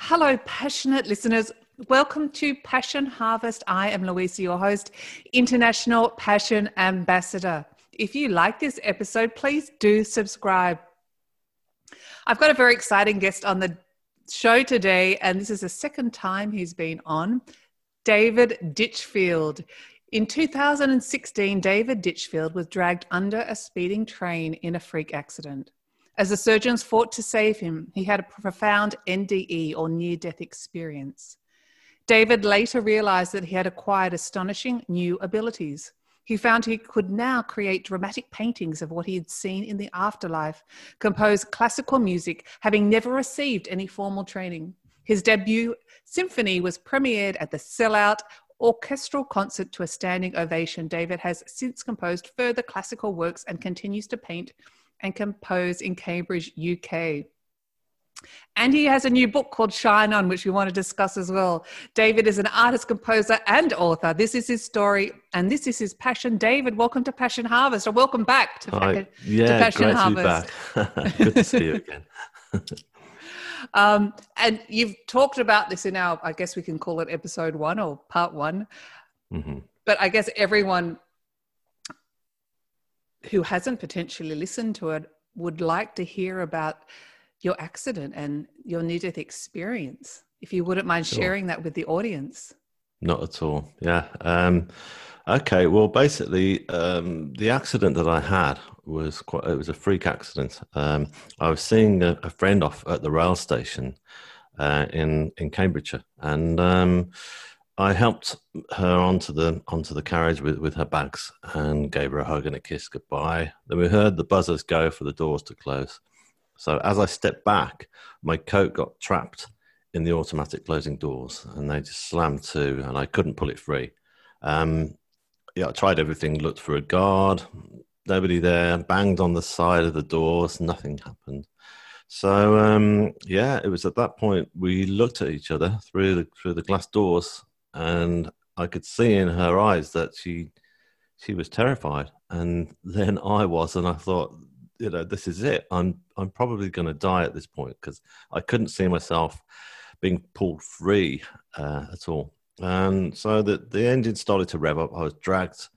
Hello, passionate listeners. Welcome to Passion Harvest. I am Louisa, your host, International Passion Ambassador. If you like this episode, please do subscribe. I've got a very exciting guest on the show today, and this is the second time he's been on David Ditchfield. In 2016, David Ditchfield was dragged under a speeding train in a freak accident. As the surgeons fought to save him, he had a profound NDE or near death experience. David later realized that he had acquired astonishing new abilities. He found he could now create dramatic paintings of what he had seen in the afterlife, compose classical music, having never received any formal training. His debut symphony was premiered at the Sellout orchestral concert to a standing ovation. David has since composed further classical works and continues to paint and compose in Cambridge, UK. And he has a new book called Shine On, which we want to discuss as well. David is an artist, composer, and author. This is his story, and this is his passion. David, welcome to Passion Harvest, or welcome back to, Hi. yeah, to Passion Harvest. To be back. Good to see you again. um, and you've talked about this in our, I guess we can call it episode one or part one. Mm-hmm. But I guess everyone who hasn't potentially listened to it would like to hear about your accident and your near death experience. If you wouldn't mind sure. sharing that with the audience. Not at all. Yeah. Um, okay. Well, basically, um, the accident that I had was quite. It was a freak accident. Um, I was seeing a, a, friend off at the rail station uh, in in Cambridgeshire, and um, I helped her onto the onto the carriage with, with her bags and gave her a hug and a kiss goodbye. Then we heard the buzzers go for the doors to close. So as I stepped back, my coat got trapped in the automatic closing doors, and they just slammed to, and I couldn't pull it free. Um, yeah, I tried everything, looked for a guard, nobody there, banged on the side of the doors, nothing happened. So um, yeah, it was at that point we looked at each other through the through the glass doors and I could see in her eyes that she she was terrified, and then I was, and I thought, you know, this is it. I'm I'm probably going to die at this point because I couldn't see myself being pulled free uh, at all. And so the the engine started to rev up. I was dragged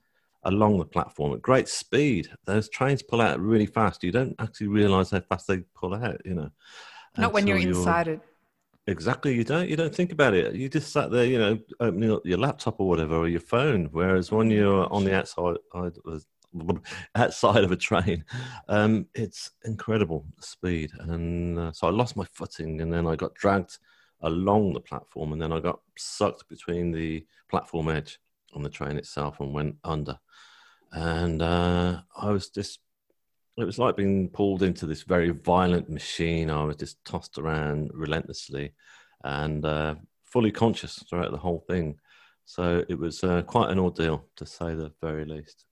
along the platform at great speed. Those trains pull out really fast. You don't actually realize how fast they pull out. You know, not when you're inside it. Exactly. You don't. You don't think about it. You just sat there, you know, opening up your laptop or whatever, or your phone. Whereas when you're on the outside, outside of a train, um, it's incredible speed. And uh, so I lost my footing, and then I got dragged along the platform, and then I got sucked between the platform edge on the train itself and went under. And uh, I was just it was like being pulled into this very violent machine. I was just tossed around relentlessly and uh, fully conscious throughout the whole thing. So it was uh, quite an ordeal, to say the very least.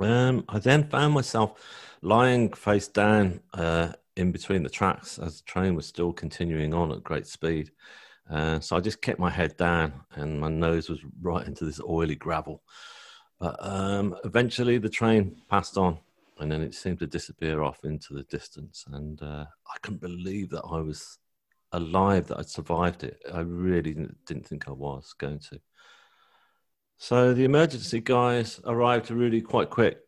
Um, I then found myself lying face down uh, in between the tracks as the train was still continuing on at great speed. Uh, so I just kept my head down and my nose was right into this oily gravel. But um, eventually the train passed on and then it seemed to disappear off into the distance. And uh, I couldn't believe that I was alive, that I'd survived it. I really didn't think I was going to. So the emergency guys arrived really quite quick.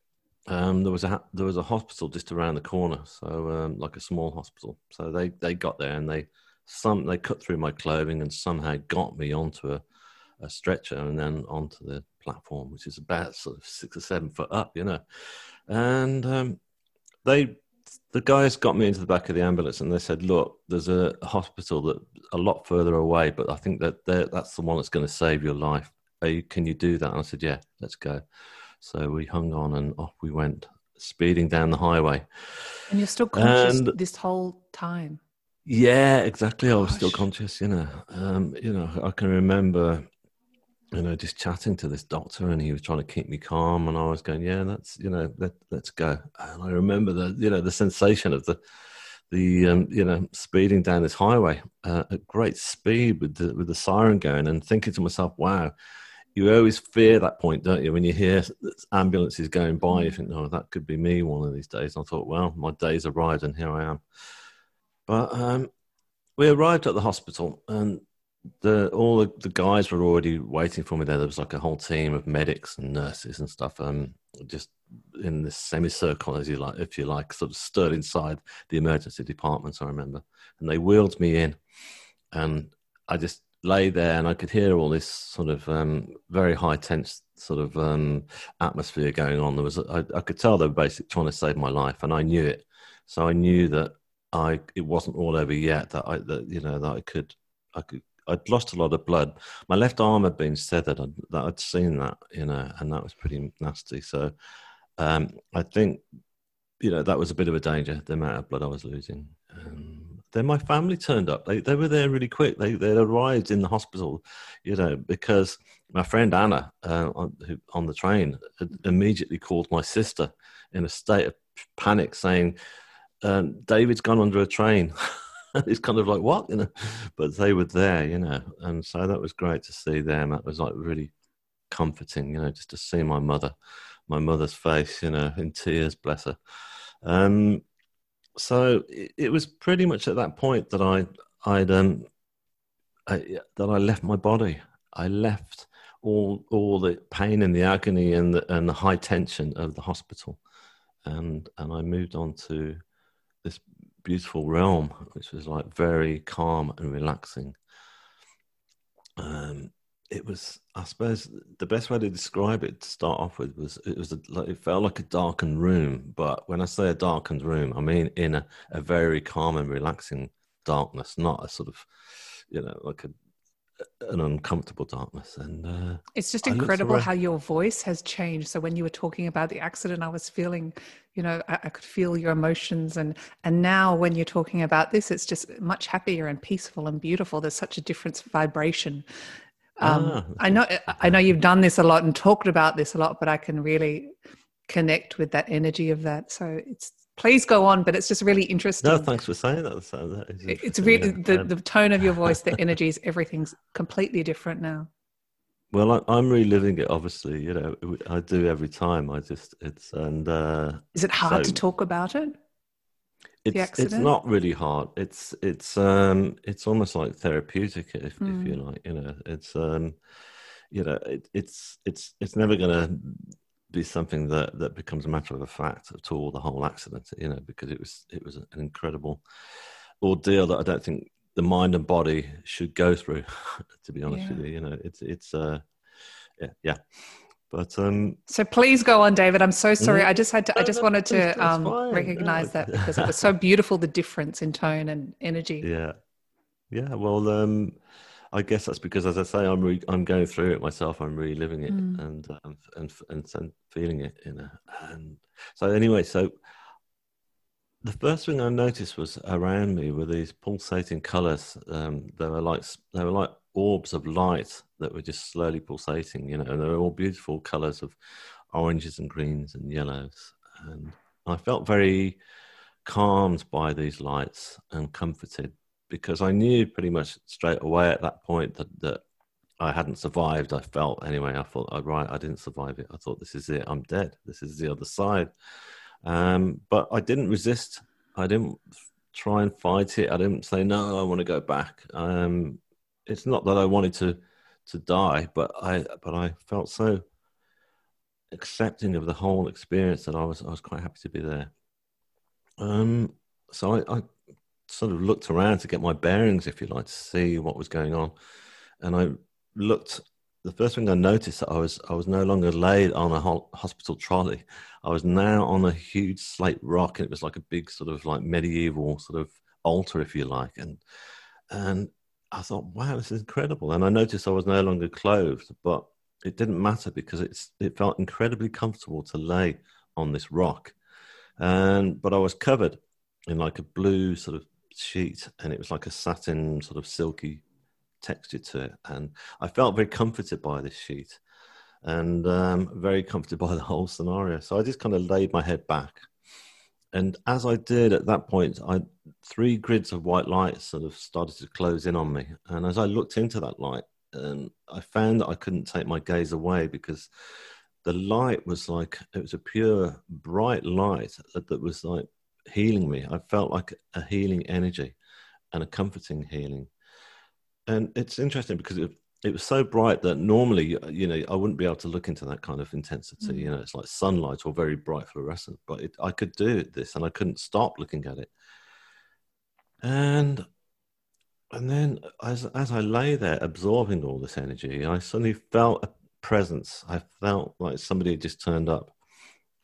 Um, there was a there was a hospital just around the corner, so um, like a small hospital. So they, they got there and they some they cut through my clothing and somehow got me onto a, a stretcher and then onto the platform, which is about sort of six or seven foot up, you know and um, they the guys got me into the back of the ambulance and they said, "Look, there's a hospital that a lot further away, but I think that that's the one that's going to save your life. You, can you do that?" And I said, "Yeah, let's go." So we hung on and off we went, speeding down the highway. And you're still conscious and, this whole time. Yeah, exactly. I was Gosh. still conscious, you know. Um, you know, I can remember, you know, just chatting to this doctor, and he was trying to keep me calm, and I was going, "Yeah, that's you know, let let's go." And I remember the you know the sensation of the the um, you know speeding down this highway uh, at great speed with the with the siren going, and thinking to myself, "Wow." You always fear that point, don't you? When you hear ambulances going by, you mm. think, "Oh, that could be me one of these days." And I thought, "Well, my day's arrived, and here I am." But um, we arrived at the hospital, and the all the, the, guys were already waiting for me there. There was like a whole team of medics and nurses and stuff, um, just in this semicircle, as you like, if you like, sort of stood inside the emergency departments. I remember, and they wheeled me in, and I just lay there, and I could hear all this sort of um, very high tense sort of um, atmosphere going on. There was, I, I could tell they were basically trying to save my life, and I knew it. So I knew that I it wasn't all over yet. That I that you know that I could I could I'd lost a lot of blood. My left arm had been severed. I'd, I'd seen that, you know, and that was pretty nasty. So um, I think, you know, that was a bit of a danger. The amount of blood I was losing. Um, then my family turned up. They they were there really quick. They they arrived in the hospital, you know, because my friend Anna uh, on, who, on the train immediately called my sister in a state of panic, saying um, David's gone under a train. it's kind of like what you know, but they were there, you know, and so that was great to see them. That was like really comforting, you know, just to see my mother, my mother's face, you know, in tears, bless her. Um, so it, it was pretty much at that point that I, I'd um, I, that I left my body. I left all all the pain and the agony and the, and the high tension of the hospital, and and I moved on to beautiful realm, which was like very calm and relaxing. Um, it was, I suppose, the best way to describe it to start off with was it was a, like it felt like a darkened room. But when I say a darkened room, I mean in a, a very calm and relaxing darkness, not a sort of, you know, like a an uncomfortable darkness and uh, it's just incredible how your voice has changed. So when you were talking about the accident i was feeling you know I, I, could feel your emotions and and now when you're talking about this it's just much happier and peaceful and beautiful. There's such a different vibration. Um, ah, i know i know you've done this a lot and talked about this a lot but i can really connect with that energy of that. So it's please go on but it's just really interesting. no thanks for saying that, it's really the, the tone of your voice the energies everything's completely different now. Well I, am reliving it obviously you know i do every time. I just it's and uh is it hard so, to talk about it? It's it's not really hard. It's it's um it's almost like therapeutic if, mm. if you hmm. like you know. It's um you know it, it's it's it's never gonna be something that that becomes a matter of a fact at all. The whole accident, you know, because it was it was an incredible ordeal that I don't think the mind and body should go through. to be honest yeah. with you, you know, it's it's uh, yeah, yeah. But um, so please go on, David. I'm so sorry. I just had to. I just wanted to um, recognize that because it was so beautiful the difference in tone and energy. Yeah, yeah. Well, um, I guess that's because, as I say, I'm re- I'm going through it myself. I'm reliving it mm. and, um, and and and feeling it, you know. And so anyway, so the first thing I noticed was around me were these pulsating colours. Um, they were like they were like orbs of light that were just slowly pulsating, you know. And they were all beautiful colours of oranges and greens and yellows. And I felt very calmed by these lights and comforted because I knew pretty much straight away at that point that, that I hadn't survived. I felt anyway. I thought, oh, right, I didn't survive it. I thought, this is it. I'm dead. This is the other side. Um, but I didn't resist. I didn't try and fight it. I didn't say no. I want to go back. Um, it's not that I wanted to to die, but I but I felt so accepting of the whole experience that I was I was quite happy to be there. Um, so I, I sort of looked around to get my bearings, if you like, to see what was going on. And I looked. The first thing I noticed that I was I was no longer laid on a hospital trolley. I was now on a huge slate rock, and it was like a big sort of like medieval sort of altar, if you like. And and I thought, wow, this is incredible. And I noticed I was no longer clothed, but it didn't matter because it's it felt incredibly comfortable to lay on this rock. And but I was covered in like a blue sort of sheet, and it was like a satin sort of silky texture to it, and I felt very comforted by this sheet, and um, very comforted by the whole scenario. So I just kind of laid my head back, and as I did at that point, I three grids of white light sort of started to close in on me, and as I looked into that light, and I found that I couldn't take my gaze away because the light was like it was a pure bright light that was like healing me. I felt like a healing energy and a comforting healing. And it's interesting because it, it was so bright that normally, you know, I wouldn't be able to look into that kind of intensity. Mm-hmm. You know, it's like sunlight or very bright fluorescent, but it, I could do this and I couldn't stop looking at it. And and then as as I lay there absorbing all this energy, I suddenly felt a presence. I felt like somebody had just turned up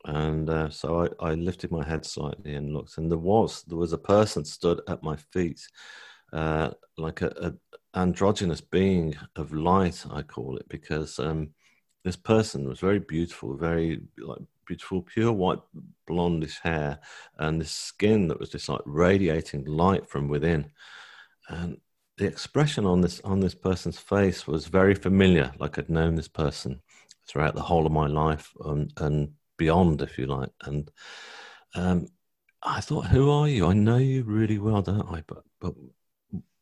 and uh, so I, I, lifted my head slightly and looked, and there was there was a person stood at my feet, uh, like a, a, androgynous being of light, I call it, because um, this person was very beautiful, very like beautiful, pure white blondish hair, and this skin that was just like radiating light from within, and the expression on this on this person's face was very familiar, like I'd known this person throughout the whole of my life, um, and, and beyond, if you like. And um, I thought, who are you? I know you really well, don't I? But but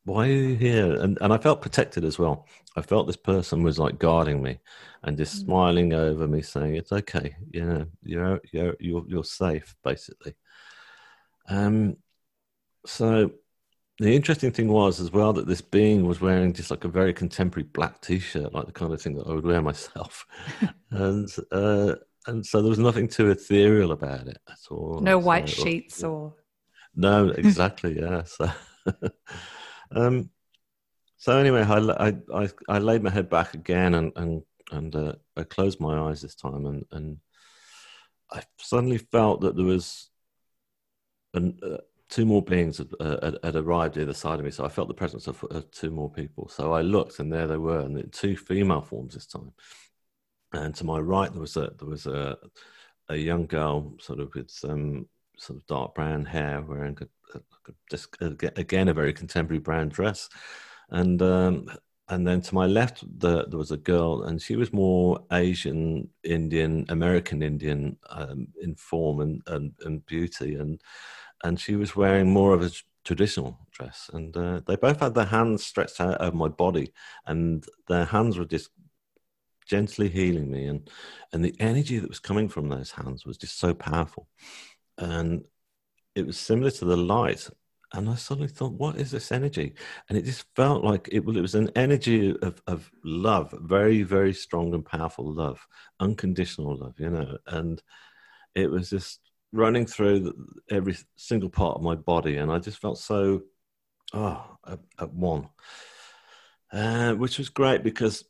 why are you here? And and I felt protected as well. I felt this person was like guarding me and just mm. smiling over me, saying, "It's okay. You know, you're you're you're you're safe, basically." Um. So the interesting thing was as well that this being was wearing just like a very contemporary black t-shirt, like the kind of thing that I would wear myself, and uh, and so there was nothing too ethereal about it at all. No white sheets or. No, exactly. yeah. So, um, so anyway, I, I, I laid my head back again and and and uh, I closed my eyes this time and and I suddenly felt that there was an, uh, two more beings had, uh, had, had, arrived either side of me. So I felt the presence of, of two more people. So I looked and there they were, and two female forms this time and to my right there was a there was a a young girl sort of with some sort of dark brown hair wearing a, a, a, again a very contemporary brown dress. And um, and then to my left the, there was a girl and she was more asian indian american indian um, in form and, and, and beauty. And and she was wearing more of a traditional dress. And uh, they both had their hands stretched out over my body and their hands were just gently healing me and and the energy that was coming from those hands was just so powerful and it was similar to the light and I suddenly thought, what is this energy? And it just felt like it, it was an energy of, of love, very, very strong and powerful love, unconditional love, you know. And it was just running through every single part of my body. And I just felt so, oh, at, at one, uh, which was great because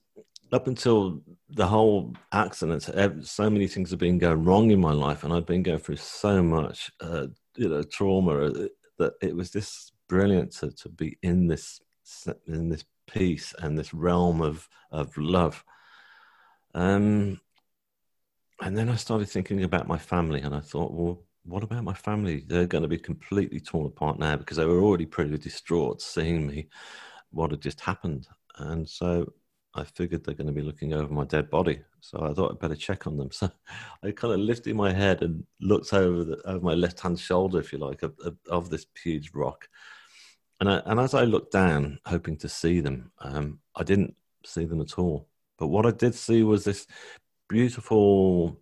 up until the whole accident, so many things have been going wrong in my life, and I've been going through so much, uh, you know, trauma uh, that it was just brilliant to, to be in this in this peace and this realm of of love. Um, and then I started thinking about my family, and I thought, well, what about my family? They're going to be completely torn apart now because they were already pretty distraught seeing me, what had just happened, and so I figured they're going to be looking over my dead body. So I thought I'd better check on them. So I kind of lifted my head and looked over, the, over my left hand shoulder, if you like, of, of, this huge rock. And, I, and as I looked down, hoping to see them, um, I didn't see them at all. But what I did see was this beautiful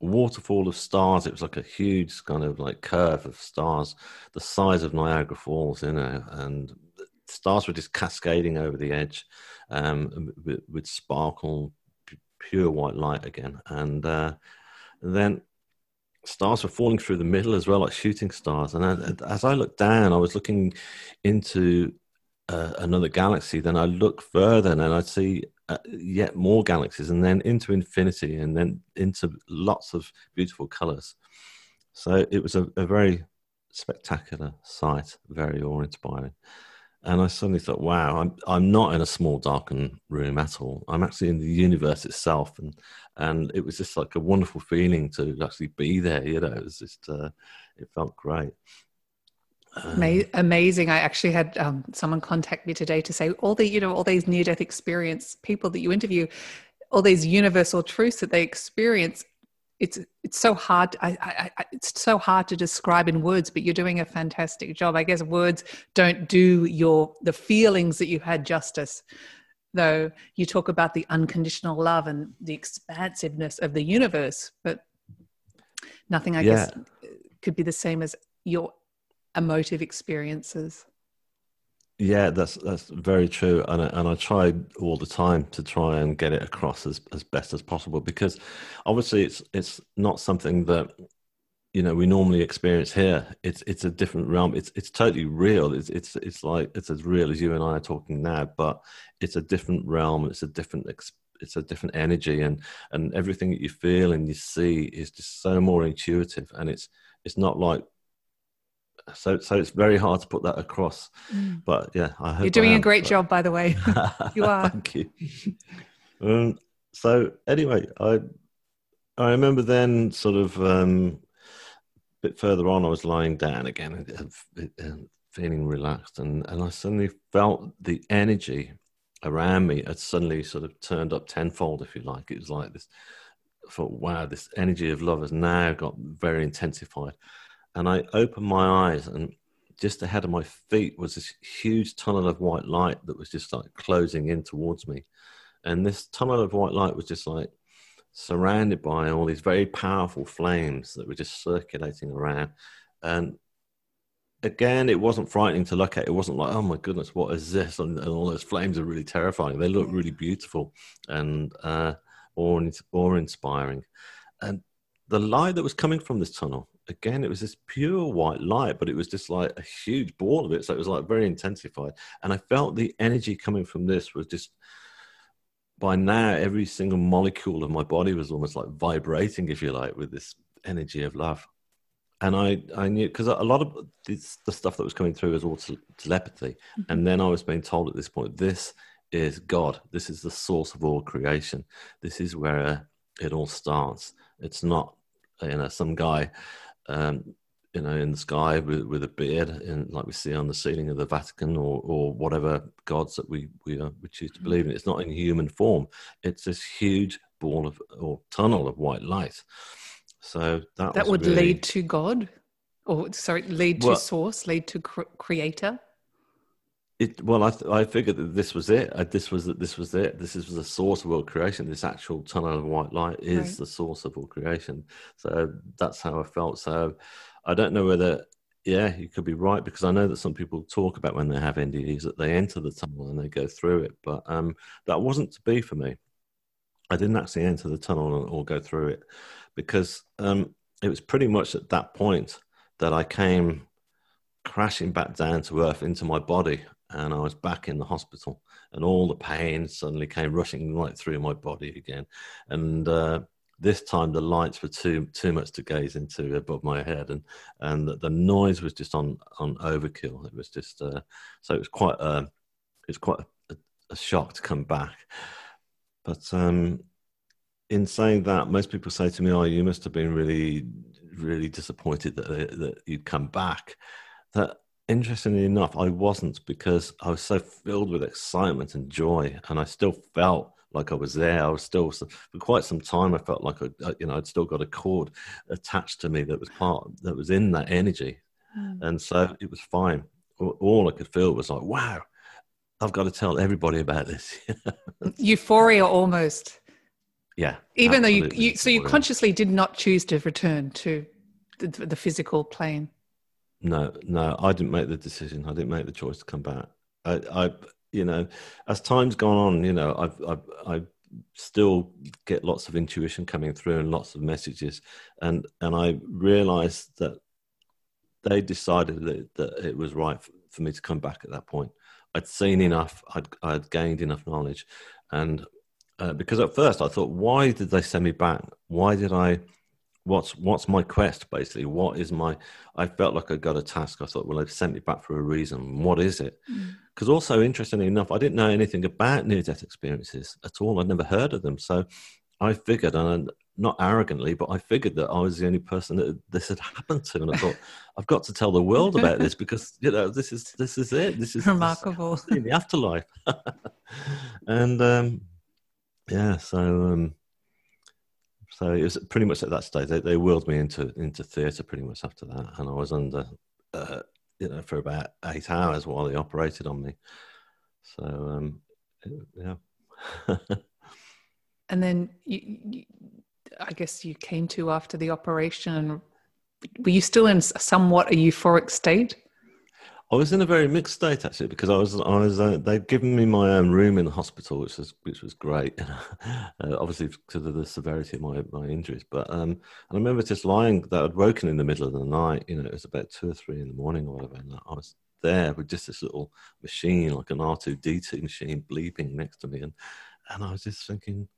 waterfall of stars. It was like a huge kind of like curve of stars, the size of Niagara Falls, you know, and stars were just cascading over the edge um, with, with, sparkle, pure white light again. And uh, then stars were falling through the middle as well, like shooting stars. And as I looked down, I was looking into uh, another galaxy. Then I look further and then I'd see uh, yet more galaxies, and then into infinity, and then into lots of beautiful colors. So it was a, a very spectacular sight, very awe inspiring. And I suddenly thought, wow, I'm I'm not in a small darkened room at all. I'm actually in the universe itself, and and it was just like a wonderful feeling to actually be there. You know, it was just uh, it felt great. amazing. I actually had um, someone contact me today to say all the, you know, all these near death experience people that you interview, all these universal truths that they experience. It's it's so hard. I, I, I, it's so hard to describe in words, but you're doing a fantastic job. I guess words don't do your the feelings that you had justice. Though you talk about the unconditional love and the expansiveness of the universe, but nothing, I yeah. guess, could be the same as your emotive experiences. Yeah, that's that's very true, and I, and I try all the time to try and get it across as, as best as possible because obviously it's it's not something that you know we normally experience here. It's it's a different realm. It's it's totally real. It's it's it's like it's as real as you and I are talking now, but it's a different realm. It's a different it's a different energy, and and everything that you feel and you see is just so more intuitive, and it's it's not like so so it's very hard to put that across. Mm. But yeah, I hope you're doing a great but... job, by the way. you are. Thank you. Um, so anyway, I I remember then sort of um, a bit further on, I was lying down again, and feeling relaxed, and and I suddenly felt the energy around me had suddenly sort of turned up tenfold, if you like. It was like this. I thought, wow, this energy of love has now got very intensified and I opened my eyes, and just ahead of my feet was this huge tunnel of white light that was just like closing in towards me. And this tunnel of white light was just like surrounded by all these very powerful flames that were just circulating around. And again, it wasn't frightening to look at. It wasn't like, oh my goodness, what is this? And, and all those flames are really terrifying. They look really beautiful and uh, awe, awe inspiring. And the light that was coming from this tunnel again, it was this pure white light, but it was just like a huge ball of it. So it was like very intensified. And I felt the energy coming from this was just by now, every single molecule of my body was almost like vibrating, if you like, with this energy of love. And I, I knew because a lot of this, the stuff that was coming through was all telepathy. Mm-hmm. And then I was being told at this point, this is God. This is the source of all creation. This is where it all starts. It's not, you know, some guy um, you know, in the sky with, with a beard, in, like we see on the ceiling of the Vatican, or, or whatever gods that we we, uh, we choose to believe in. It's not in human form. It's this huge ball of or tunnel of white light. So that that would really, lead to God, or sorry, lead to well, source, lead to cr- creator. It, well, I, I figured that this was it. I, this was that this was it. This is the source of all creation. This actual tunnel of white light is right. the source of all creation. So that's how I felt. So I don't know whether, yeah, you could be right because I know that some people talk about when they have NDEs that they enter the tunnel and they go through it, but um, that wasn't to be for me. I didn't actually enter the tunnel or go through it because um, it was pretty much at that point that I came crashing back down to earth into my body and I was back in the hospital, and all the pain suddenly came rushing right through my body again, and uh, this time the lights were too too much to gaze into above my head, and and the, noise was just on on overkill. It was just uh, so it was quite a it was quite a, a shock to come back, but um, in saying that, most people say to me, "Oh, you must have been really really disappointed that that you'd come back." That interestingly enough, I wasn't because I was so filled with excitement and joy, and I still felt like I was there. I was still for quite some time. I felt like I, you know, I'd still got a cord attached to me that was part that was in that energy, mm. and so it was fine. All I could feel was like, wow, I've got to tell everybody about this. Euphoria, almost. Yeah. Even though you, you, so you consciously did not choose to return to the, the physical plane. No, no, I didn't make the decision. I didn't make the choice to come back. I, I you know, as time's gone on, you know, I've, I've, I still get lots of intuition coming through and lots of messages, and and I realised that they decided that, that it was right for, for me to come back at that point. I'd seen enough. I'd, I'd gained enough knowledge, and uh, because at first I thought, why did they send me back? Why did I? What's what's my quest basically? What is my i felt like i got a task. I thought well they've sent me back for a reason. What is it? Because mm. also interestingly enough i didn't know anything about near death experiences at all. I'd never heard of them. So i figured and not arrogantly, but I figured that I was the only person that this had happened to, and I thought I've got to tell the world about this because you know this is this is it. This is remarkable this in the afterlife, and um, yeah, so um, so it was pretty much at that stage they, they wheeled me into into theatre pretty much after that, and I was under uh, you know for about eight hours while they operated on me. So um, yeah. and then you, you, I guess you came to after the operation. Were you still in somewhat a euphoric state? I was in a very mixed state actually because I was I was uh, they'd given me my own room in the hospital, which was which was great, uh, obviously because of the severity of my, my injuries. But um, I remember just lying that I'd woken in the middle of the night. You know, it was about two or three in the morning or whatever, and I was there with just this little machine, like an R two D two machine, bleeping next to me, and and I was just thinking.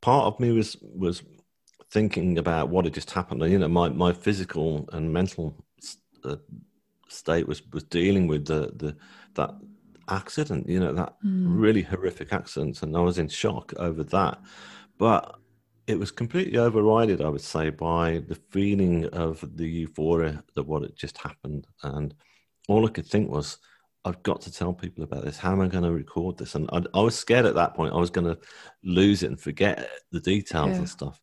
Part of me was was thinking about what had just happened. You know, my my physical and mental uh, state was was dealing with the the that accident. You know, that mm. really horrific accident, and I was in shock over that. But it was completely overridden, I would say, by the feeling of the euphoria that what had just happened, and all I could think was, I've got to tell people about this. How am I going to record this? And I, I was scared at that point. I was going to lose it and forget the details yeah. and stuff.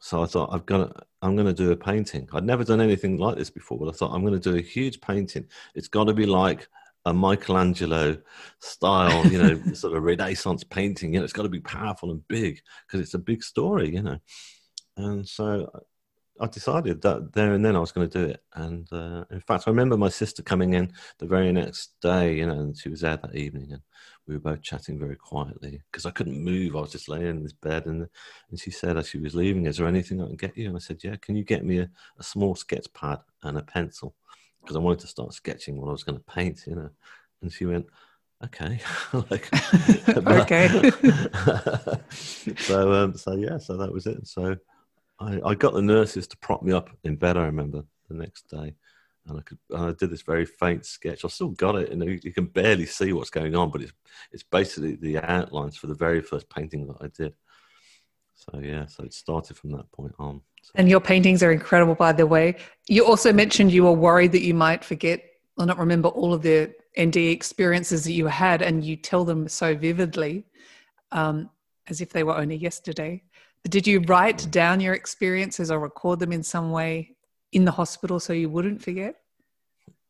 So I thought I've got to, I'm going to do a painting. I'd never done anything like this before, but I thought I'm going to do a huge painting. It's got to be like a Michelangelo style, you know, sort of Renaissance painting. You know, it's got to be powerful and big because it's a big story, you know. And so I decided that there and then I was going to do it. And uh, in fact, I remember my sister coming in the very next day, you know, and she was there that evening, and we were both chatting very quietly because I couldn't move. I was just laying in this bed, and and she said as she was leaving, "Is there anything I can get you?" And I said, "Yeah, can you get me a, a small sketch pad and a pencil?" Because I wanted to start sketching what I was going to paint, you know. And she went, okay like okay so um so yeah so that was it so I, I got the nurses to prop me up in bed. I remember the next day, and I could and I did this very faint sketch. I still got it, and you, you can barely see what's going on, but it's it's basically the outlines for the very first painting that I did. So yeah, so it started from that point on. So. And your paintings are incredible, by the way. You also mentioned you were worried that you might forget or not remember all of the ND experiences that you had, and you tell them so vividly, um, as if they were only yesterday. Did you write down your experiences or record them in some way in the hospital so you wouldn't forget?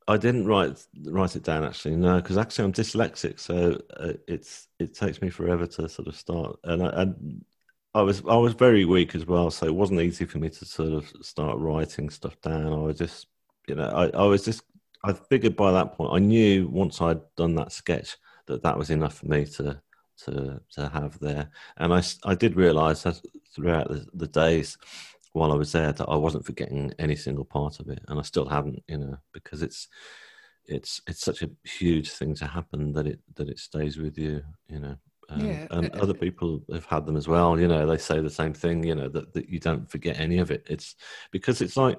I didn't write write it down actually, no, because actually I'm dyslexic, so uh, it's it takes me forever to sort of start, and I, I was I was very weak as well, so it wasn't easy for me to sort of start writing stuff down. I was just, you know, I, I was just I figured by that point I knew once I'd done that sketch that that was enough for me to to to have there. And I I did realise that throughout the, the, days while I was there that I wasn't forgetting any single part of it, and I still haven't, you know, because it's it's it's such a huge thing to happen that it that it stays with you, you know. Um, yeah. And other people have had them as well. You know, they say the same thing. You know that, that you don't forget any of it. It's because it's like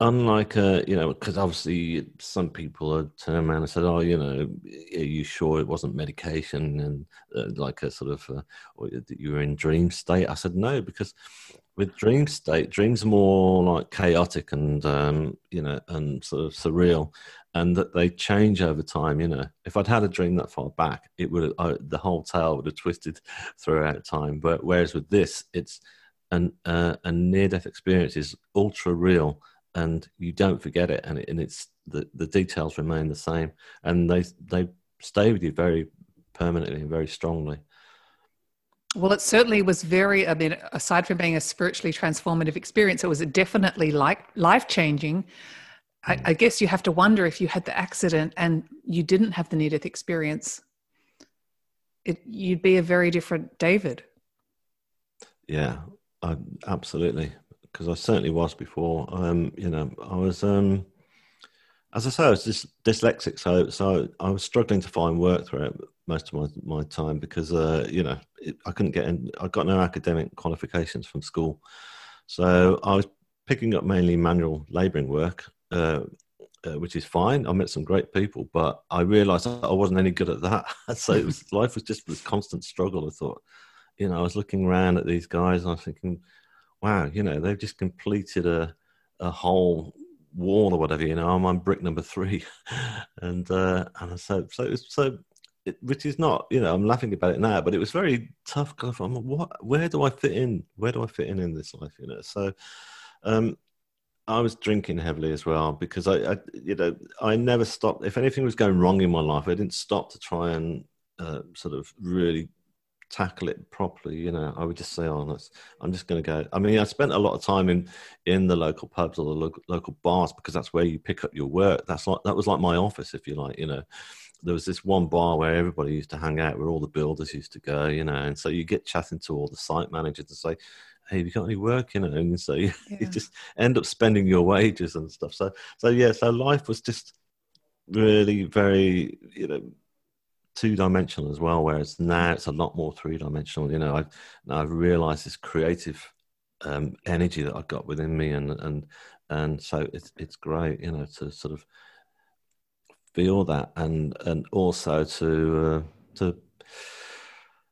unlike a you know because obviously some people have turned around and said oh you know are you sure it wasn't medication and uh, like a sort of uh, or you were in dream state i said no because with dream state dreams are more like chaotic and um, you know and sort of surreal and that they change over time you know if i'd had a dream that far back it would uh, the whole tale would have twisted throughout time but whereas with this it's an uh, a near death experience is ultra real and you don't forget it, and, it, and it's the, the details remain the same, and they they stay with you very permanently and very strongly. Well, it certainly was very. I mean, aside from being a spiritually transformative experience, it was definitely like life changing. I. I, guess you have to wonder if you had the accident and you didn't have the near death experience, it, you'd be a very different David. Yeah, I, absolutely because I certainly was before. Um, you know, I was, um, as I say, I was just dyslexic, so so I was struggling to find work throughout most of my, my time because uh, you know it, I couldn't get in. I got no academic qualifications from school, so I was picking up mainly manual labouring work. Uh, uh, which is fine. I met some great people, but I realised I wasn't any good at that. so was, life was just this constant struggle. I thought, you know, I was looking around at these guys and I was thinking, wow, you know, they've just completed a, a whole wall or whatever, you know, I'm on brick number three. and, uh, and so, so, so, it, which is not, you know, I'm laughing about it now, but it was very tough. Of, I'm, what, where do I fit in? Where do I fit in in this life? You know, so, um, I was drinking heavily as well because I, I, you know, I never stopped. If anything was going wrong in my life, I didn't stop to try and uh, sort of really tackle it properly. You know, I would just say, "Oh, that's, I'm just going to go." I mean, I spent a lot of time in in the local pubs or the local, local bars because that's where you pick up your work. That's like that was like my office, if you like. You know, there was this one bar where everybody used to hang out, where all the builders used to go. You know, and so you get chatting to all the site managers and say. Hey, have you got any work? You know, and so you, yeah. you just end up spending your wages and stuff. So, so yeah, so life was just really very, you know, two dimensional as well, whereas now it's a lot more three dimensional. You know, I've I've realised this creative um, energy that I've got within me, and and and so it's it's great, you know, to sort of feel that, and and also to uh, to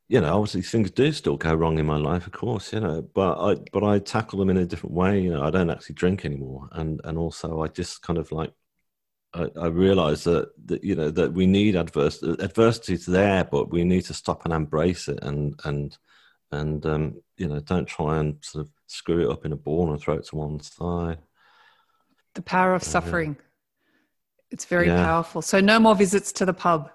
you know, obviously things do still go wrong in my life, of course, you know, but I but I tackle them in a different way. You know, I don't actually drink anymore, and and also I just kind of like I, I realize that, that you know that we need adverse adversity is there, but we need to stop and embrace it, and and and um, you know don't try and sort of screw it up in a ball and throw it to one side. The power of uh, suffering. It's very yeah. powerful. So no more visits to the pub.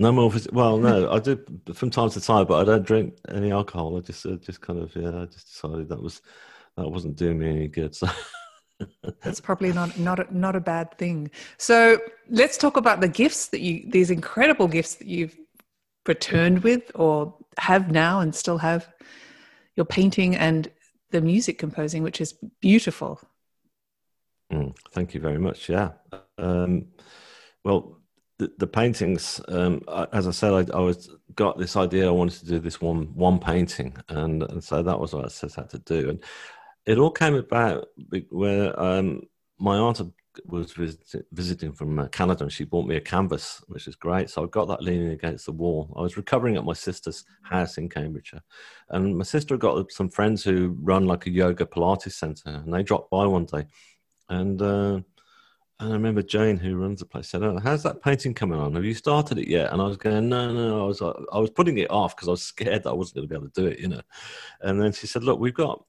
No more visits. Well, no, I do from time to time, but I don't drink any alcohol. I just uh, just kind of yeah, I just decided that was that wasn't doing me any good. So. That's probably not not a, not a bad thing. So let's talk about the gifts that you these incredible gifts that you've returned with or have now and still have. Your painting and the music composing, which is beautiful. Mm, thank you very much. Yeah. Um, well, the, the paintings, um, as I said, I, I, was got this idea. I wanted to do this one one painting, and and so that was what I set out to do. And it all came about where um, my aunt was visit, visiting from uh, Canada and she bought me a canvas, which is great. So I got that leaning against the wall. I was recovering at my sister's house in Cambridgeshire. And my sister got some friends who run like a yoga Pilates center and they dropped by one day. And, uh, and I remember Jane, who runs the place, said, oh, "How's that painting coming on? Have you started it yet?" And I was going, "No, no." I was, I was putting it off because I was scared that I wasn't going to be able to do it, you know. And then she said, "Look, we've got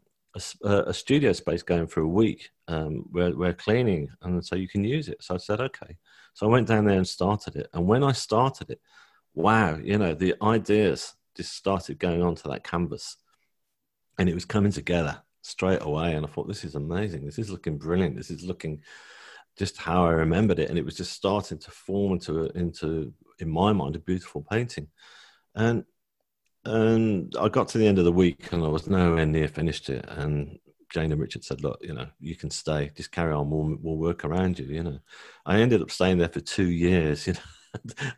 a, a, studio space going for a week. Um, we're, we're cleaning, and so you can use it. So I said, okay. So I went down there and started it. And when I started it, wow, you know, the ideas just started going onto that canvas, and it was coming together straight away. And I thought, this is amazing. This is looking brilliant. This is looking just how I remembered it, and it was just starting to form into into in my mind a beautiful painting. And and I got to the end of the week and I was nowhere near finished it. And Jane and Richard said, "Look, you know, you can stay. Just carry on. We'll, we'll work around you." You know, I ended up staying there for two years. You know,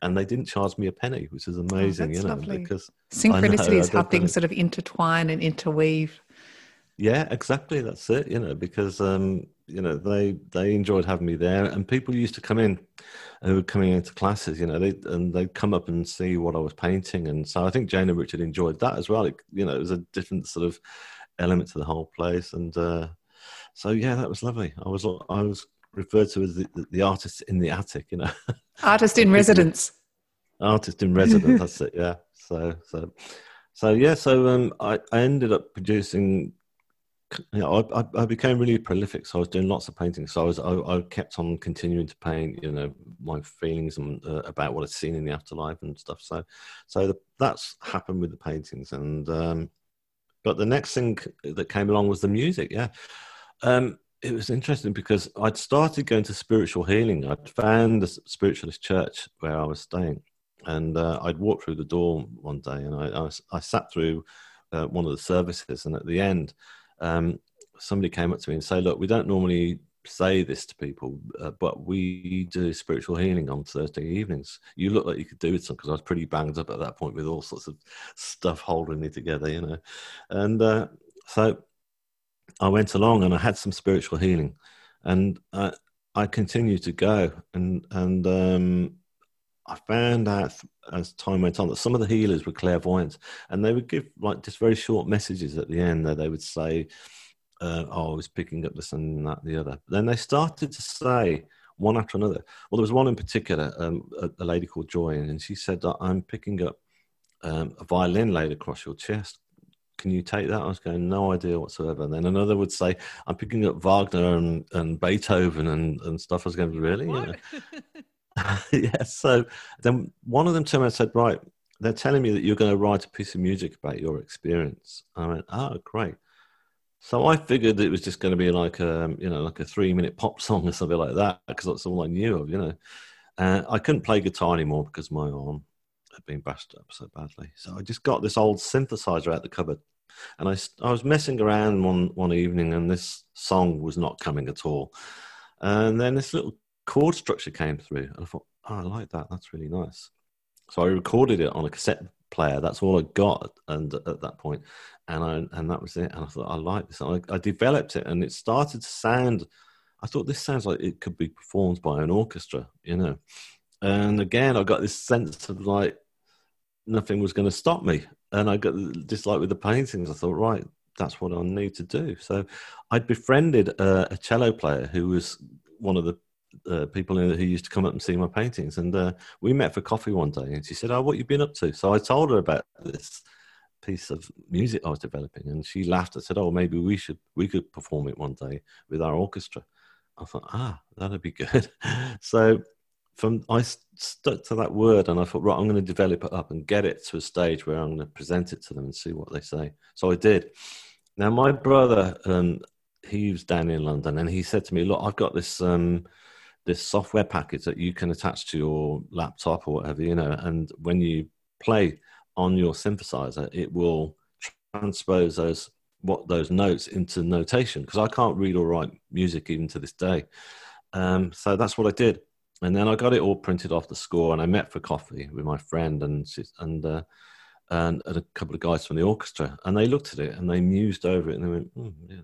and they didn't charge me a penny, which is oh, amazing. Oh, you know, lovely. because synchronicity is how things sort of intertwine and interweave. Yeah, exactly. That's it. You know, because um, you know they they enjoyed having me there, and people used to come in who were coming into classes, you know, they and they'd come up and see what I was painting, and so I think Jane and Richard enjoyed that as well. It, you know, it was a different sort of element to the whole place, and uh, so yeah, that was lovely. I was I was referred to as the, the artist in the attic, you know, artist in residence. Artist in residence. that's it. Yeah. So so so yeah. So um, I I ended up producing you know, I, I, became really prolific. So I was doing lots of painting. So I was, I, I kept on continuing to paint, you know, my feelings and uh, about what I'd seen in the afterlife and stuff. So, so the, that's happened with the paintings. And, um, but the next thing that came along was the music. Yeah. Um, it was interesting because I'd started going to spiritual healing. I'd found a spiritualist church where I was staying. And uh, I'd walked through the door one day and I, I, I sat through uh, one of the services. And at the end, um, somebody came up to me and say, "Look, we don't normally say this to people, uh, but we do spiritual healing on Thursday evenings. You look like you could do it because I was pretty banged up at that point with all sorts of stuff holding me together, you know. And uh, so I went along and I had some spiritual healing, and I, I continued to go, and and um, I found out as time went on that some of the healers were clairvoyant, and they would give like just very short messages at the end. That they would say, uh, "Oh, I was picking up this and that, and the other." Then they started to say one after another. Well, there was one in particular, um, a, a, lady called Joy, and she said, "I'm picking up um, a violin laid across your chest. Can you take that?" I was going, "No idea whatsoever." And then another would say, "I'm picking up Wagner and, and Beethoven and, and stuff." I was going, "Really?" Yeah. So then one of them turned around and said, Right, they're telling me that you're going to write a piece of music about your experience. I went, Oh, great. So I figured it was just going to be like a, you know, like a three minute pop song or something like that, because that's all I knew of, you know. Uh, I couldn't play guitar anymore because my arm had been bashed up so badly. So I just got this old synthesizer out the cupboard, and I, I was messing around one one evening, and this song was not coming at all. And then this little chord structure came through, and I thought, oh, I like that. That's really nice. So I recorded it on a cassette player. That's all I got, and at that point, and I and that was it. And I thought I like this. I, I developed it, and it started to sound. I thought this sounds like it could be performed by an orchestra, you know. And again, I got this sense of like nothing was going to stop me. And I got just like with the paintings, I thought, right, that's what I need to do. So I'd befriended a, a cello player who was one of the uh, people who used to come up and see my paintings. And uh, we met for coffee one day, and she said, "Oh, what you been up to?" So I told her about this piece of music I was developing, and she laughed and said, "Oh, maybe we should we could perform it one day with our orchestra." I thought, "Ah, that'd be good." so from I stuck to that word, and I thought, right, I'm going to develop it up and get it to a stage where I'm going to present it to them and see what they say. So I did. Now my brother, um, he was down in London, and he said to me, "Look, I've got this." Um, this software package that you can attach to your laptop or whatever, you know, and when you play on your synthesizer, it will transpose those what those notes into notation because I can't read or write music even to this day. Um, so that's what I did, and then I got it all printed off the score, and I met for coffee with my friend and and uh, and, a couple of guys from the orchestra, and they looked at it and they mused over it and they went, mm, you know,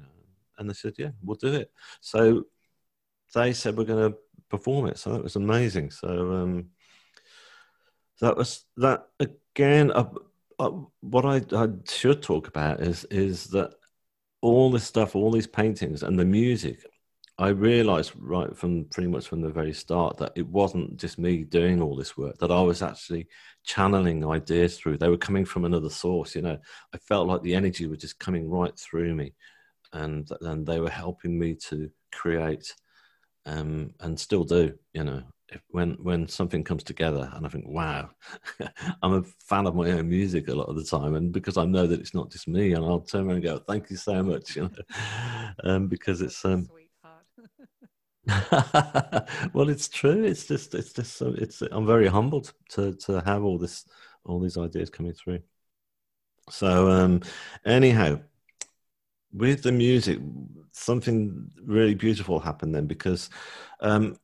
and they said, yeah, we'll do it. So they said we're going to perform it. So that was amazing. So um, that was that again. Uh, uh, what I, I should talk about is is that all this stuff, all these paintings and the music. I realized right from pretty much from the very start that it wasn't just me doing all this work, that I was actually channeling ideas through. They were coming from another source, you know. I felt like the energy was just coming right through me and and they were helping me to create um, and still do. You know, if, when when something comes together, and I think, wow, I'm a fan of my own music a lot of the time, and because I know that it's not just me, and I'll turn around and go, thank you so much, you know, um, because it's um. well, it's true. It's just, it's just so. It's. I'm very humbled to to have all this, all these ideas coming through. So, um, anyhow, with the music, something really beautiful happened then because um,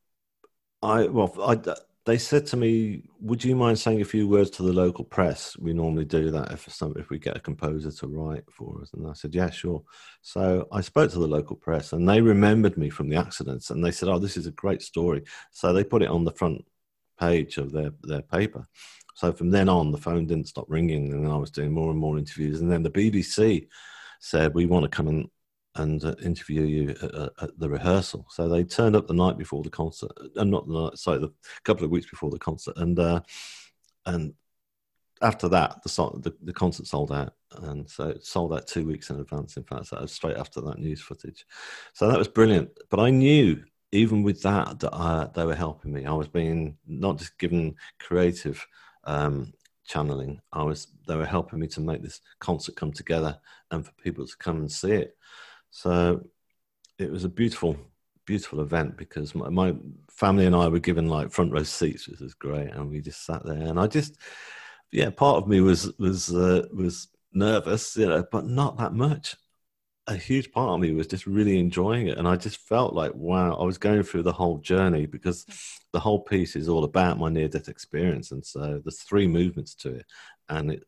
I well I they said to me, "Would you mind saying a few words to the local press? We normally do that if some if we get a composer to write for us." And I said, "Yeah, sure." So I spoke to the local press, and they remembered me from the accidents, and they said, "Oh, this is a great story." So they put it on the front page of their their paper. So from then on, the phone didn't stop ringing, and I was doing more and more interviews. And then the BBC said, "We want to come and and uh, interview you at, at, the rehearsal." So they turned up the night before the concert, and uh, not the night, sorry, the couple of weeks before the concert, and uh, and after that, the, the, the concert sold out, and so it sold out two weeks in advance. In fact, so that was straight after that news footage. So that was brilliant. But I knew even with that that I, they were helping me. I was being not just given creative um, channeling. I was they were helping me to make this concert come together and for people to come and see it. So it was a beautiful, beautiful event because my, my family and I were given like front row seats, which was great, and we just sat there. And I just, yeah, part of me was was uh, was nervous, you know, but not that much a huge part of me was just really enjoying it and i just felt like wow i was going through the whole journey because the whole piece is all about my near death experience and so there's three movements to it and it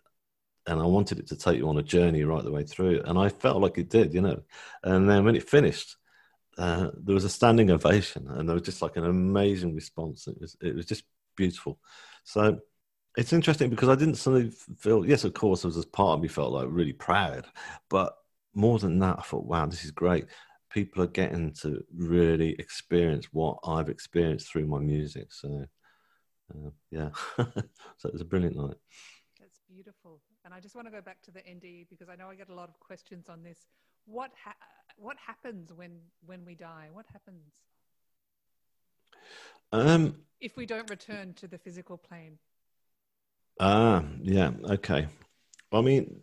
and i wanted it to take you on a journey right the way through and i felt like it did you know and then when it finished uh, there was a standing ovation and there was just like an amazing response it was it was just beautiful So it's interesting because I didn't suddenly feel. Yes, of course, there was part of me felt like really proud, but more than that, I thought, wow, this is great. People are getting to really experience what I've experienced through my music. So, uh, yeah, so it was a brilliant night. That's beautiful. And I just want to go back to the NDE because I know I get a lot of questions on this. What ha- what happens when when we die? What happens? Um, if we don't return to the physical plane. Ah, yeah, okay. I mean,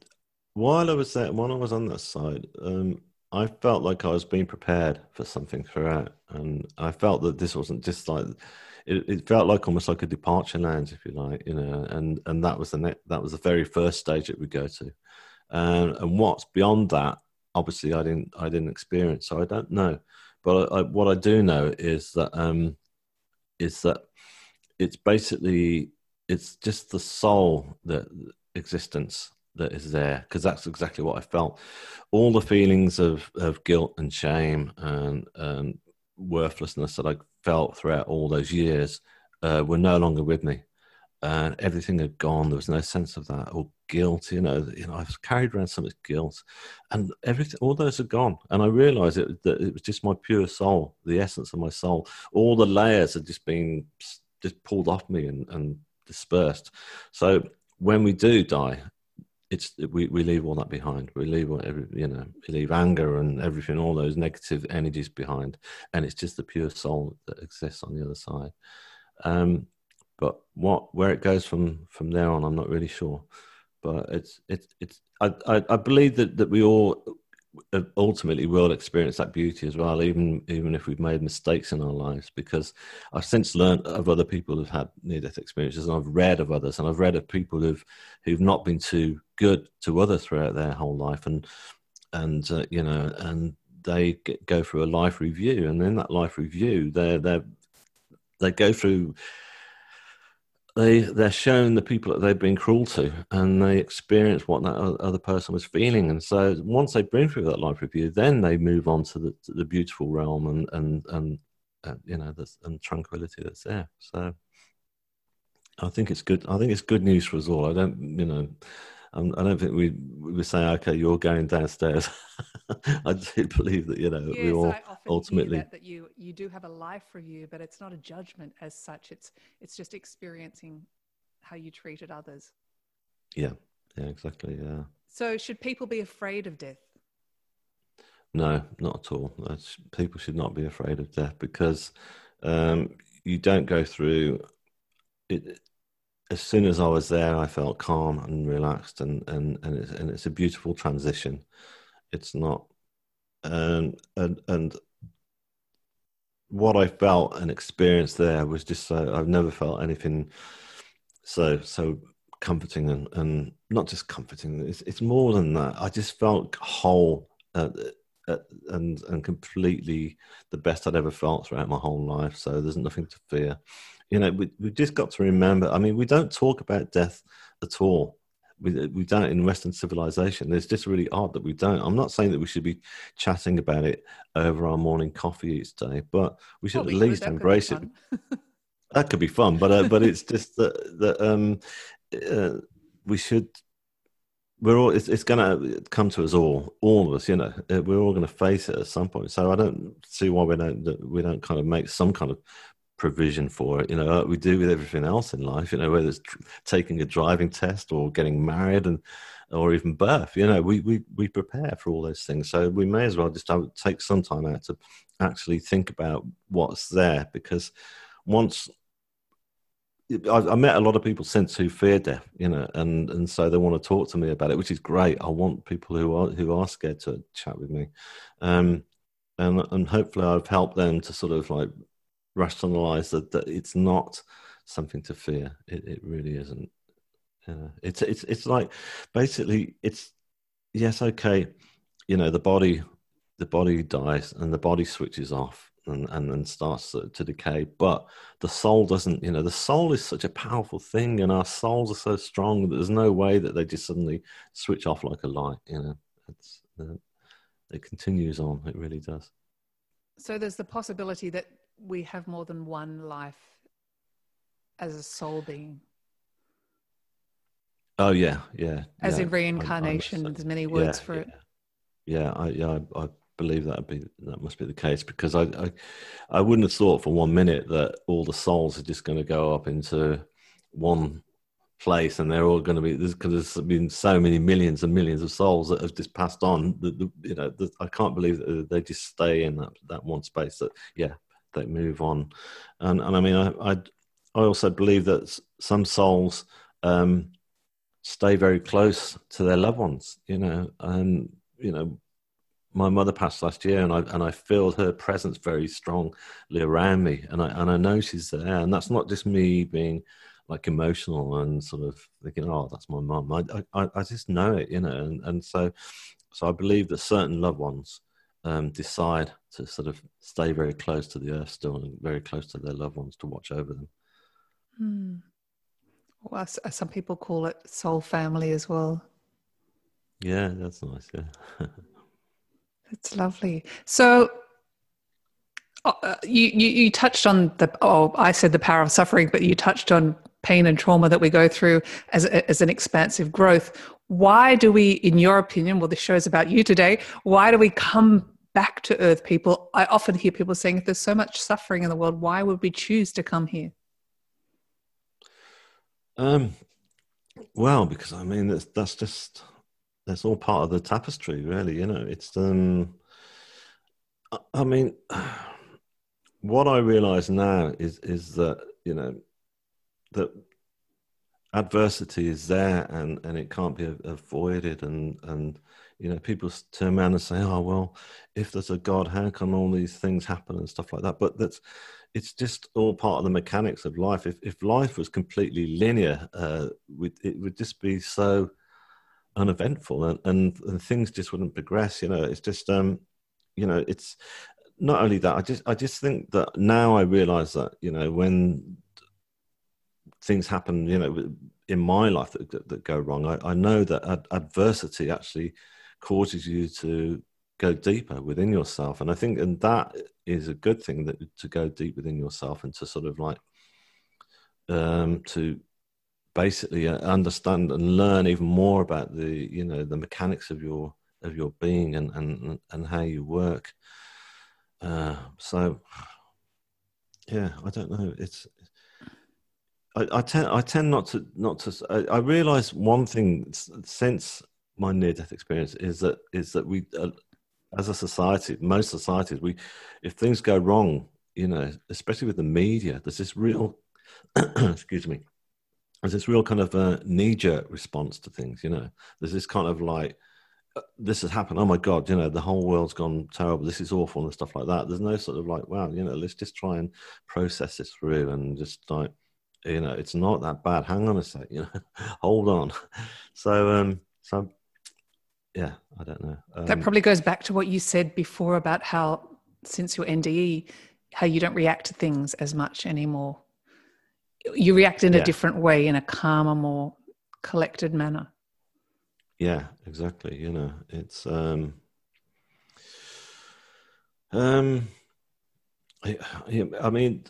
while I was there, while I was on that side, um, I felt like I was being prepared for something throughout, and I felt that this wasn't just like it, it felt like almost like a departure lounge, if you like, you know, and and that was the that was the very first stage that we go to, um, and what's beyond that, obviously, I didn't I didn't experience, so I don't know, but I, I, what I do know is that um, is that it's basically it's just the soul that existence that is there because that's exactly what I felt. All the feelings of, of guilt and shame and, and worthlessness that I felt throughout all those years uh, were no longer with me. And everything had gone. There was no sense of that or guilt. You know, you know, I was carried around so much guilt, and everything. All those are gone. And I realised it, that it was just my pure soul, the essence of my soul. All the layers had just been just pulled off me and, and dispersed. So when we do die, it's we, we leave all that behind. We leave you know, we leave anger and everything, all those negative energies behind, and it's just the pure soul that exists on the other side. Um, but what where it goes from from there on, I'm not really sure. But it's it's it's I I, I believe that that we all ultimately we'll experience that beauty as well, even even if we've made mistakes in our lives. Because I've since learned of other people who've had near-death experiences, and I've read of others, and I've read of people who've who've not been too good to others throughout their whole life, and and uh, you know, and they get, go through a life review, and in that life review, they they they go through they they're shown the people that they've been cruel to and they experience what that other person was feeling. And so once they've been through that life review then they move on to the, to the beautiful realm and and and uh, you know and tranquility that's there. So i think it's good i think it's good news for us all. I don't you know I'm, I do not think we we were saying, okay, you're going downstairs. I do believe that you know yes, we all ultimately that, that, you you do have a life review, but it's not a judgment as such. It's it's just experiencing how you treated others. Yeah, yeah, exactly. Yeah. So, should people be afraid of death? No, not at all. People should not be afraid of death because um, you don't go through it as soon as I was there, I felt calm and relaxed, and and and it's, and it's a beautiful transition. It's not, and and and what I felt and experienced there was just so I've never felt anything so so comforting and and not just comforting. It's it's more than that. I just felt whole. Uh, and and completely the best I'd ever felt throughout my whole life. So there's nothing to fear you know, we, we've just got to remember. I mean, we don't talk about death at all. We, we don't in Western civilization. It's just really odd that we don't. I'm not saying that we should be chatting about it over our morning coffee each day, but we should at least embrace it. that could be fun, but uh, but it's just that that um, uh, we should. We're all. It's, it's going to come to us all, all of us. You know, uh, we're all going to face it at some point. So I don't see why we don't we don't kind of make some kind of provision for it. You know, like we do with everything else in life. You know, whether it's taking a driving test or getting married and or even birth. You know, we we we prepare for all those things. So we may as well just take some time out to actually think about what's there because once. I, I met a lot of people since who fear death, you know, and, and so they want to talk to me about it, which is great. I want people who are who are scared to chat with me, um, and and hopefully I've helped them to sort of like rationalize that, that it's not something to fear. It, it really isn't. Uh, it's it's it's like basically it's yes okay, you know the body the body dies and the body switches off and and, and starts to, to, decay, but the soul doesn't. You know the soul is such a powerful thing, and our souls are so strong that there's no way that they just suddenly switch off like a light. You know, it's uh, it continues on. It really does. So there's the possibility that we have more than one life as a soul being. Oh yeah, yeah. As yeah. in reincarnation, there's many words yeah, for yeah. it. Yeah, I, yeah, I, I believe that be that must be the case because I, I, I wouldn't have thought for one minute that all the souls are just going to go up into one place and they're all going to be because there's, been so many millions and millions of souls that have just passed on that you know i can't believe that they just stay in that that one space that yeah they move on. And and i mean i i, I also believe that some souls um stay very close to their loved ones you know and you know my mother passed last year and I and I feel her presence very strongly around me and I and I know she's there and that's not just me being like emotional and sort of thinking, oh, that's my mum. I, I, I just know it, you know, and, and so, so I believe that certain loved ones um, decide to sort of stay very close to the earth still and very close to their loved ones to watch over them. Hmm. Well, some people call it soul family as well. Yeah, that's nice. Yeah. That's lovely. So, uh, you, you, you touched on the oh I said the power of suffering, but you touched on pain and trauma that we go through as, as an expansive growth. Why do we, in your opinion, well, this show is about you today, why do we come back to Earth, people? I often hear people saying, if there's so much suffering in the world, why would we choose to come here? Um, well, because I mean, that's, that's just, that's all part of the tapestry, really, you know, it's, um, I mean, what I realize now is, is that, you know, that adversity is there and, and it can't be avoided. And and you know people turn around and say oh well if there's a god how can all these things happen? and stuff like that. But that's it's just all part of the mechanics of life. If, if life was completely linear uh, it would just be so uneventful and, and, and things just wouldn't progress you know it's just um you know it's not only that i just i just think that now i realize that you know when things happen, you know, in my life that, that, that go wrong, I, I know that ad- adversity actually causes you to go deeper within yourself. And I think, and that is a good thing that to go deep within yourself and to sort of like, um, to basically uh, understand and learn even more about the, you know, the mechanics of your, of your being and, and, and how you work. Uh, so yeah, I don't know. It's, I, I, tend I tend not to not to. I, I realize one thing since my near death experience is that is that we, uh, as a society, most societies, we, if things go wrong, you know, especially with the media, there's this real, excuse me, there's this real kind of a knee jerk response to things. You know, there's this kind of like, uh, this has happened. Oh my god, you know, the whole world's gone terrible. This is awful and stuff like that. There's no sort of like, wow, you know, let's just try and process this through and just like you know it's not that bad hang on a sec you know hold on so um so yeah i don't know um, that probably goes back to what you said before about how since your nde how you don't react to things as much anymore you react in a different way in a calmer more collected manner yeah exactly you know it's um um I, I mean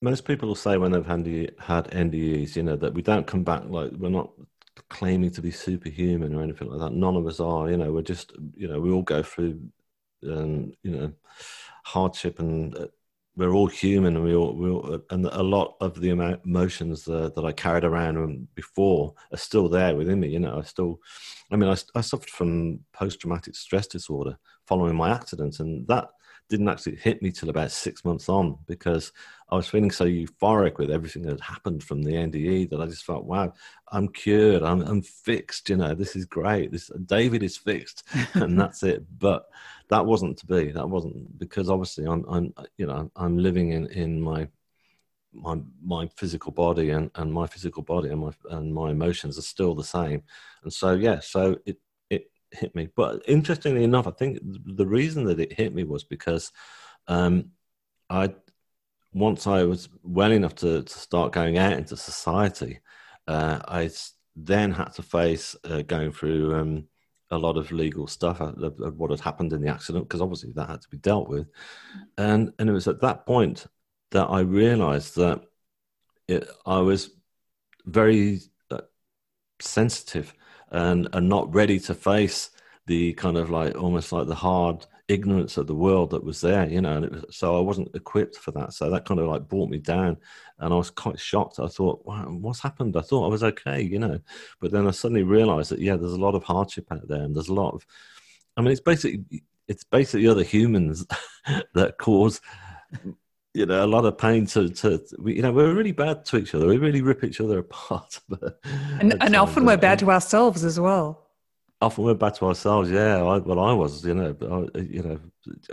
most people will say when they've had, had NDEs, you know, that we don't come back like we're not claiming to be superhuman or anything like that. None of us are. You know, we're just, you know, we all go through, um, you know, hardship and uh, we're all human and we all, we all and a lot of the emotions uh, that I carried around before are still there within me. You know, I still, I mean, I, I suffered from post traumatic stress disorder following my accident, and that didn't actually hit me till about six months on because I was feeling so euphoric with everything that had happened from the NDE that I just felt, wow, I'm cured, I'm, I'm fixed. You know, this is great. This David is fixed, and that's it. But that wasn't to be. That wasn't because obviously I'm, I'm, you know, I'm living in in my my my physical body and, and my physical body and my and my emotions are still the same and so yeah so it hit me. But interestingly enough, I think the reason that it hit me was because um, I once I was well enough to, to start going out into society, uh, I then had to face uh, going through um, a lot of legal stuff of what had happened in the accident because obviously that had to be dealt with, and and it was at that point that I realised that it, I was very sensitive and and not ready to face the kind of like almost like the hard ignorance of the world that was there, you know, and was, so I wasn't equipped for that. So that kind of like brought me down, and I was quite shocked. I thought, wow, what's happened? I thought I was okay, you know, but then I suddenly realised that yeah, there's a lot of hardship out there, and there's a lot of, I mean, it's basically it's basically other humans that cause. You know, a lot of pain to, to, you know, we're really bad to each other. We really rip each other apart. and, and often we're bad to ourselves as well often we're bad to ourselves. Yeah, I, well, I was, you know, I, you know,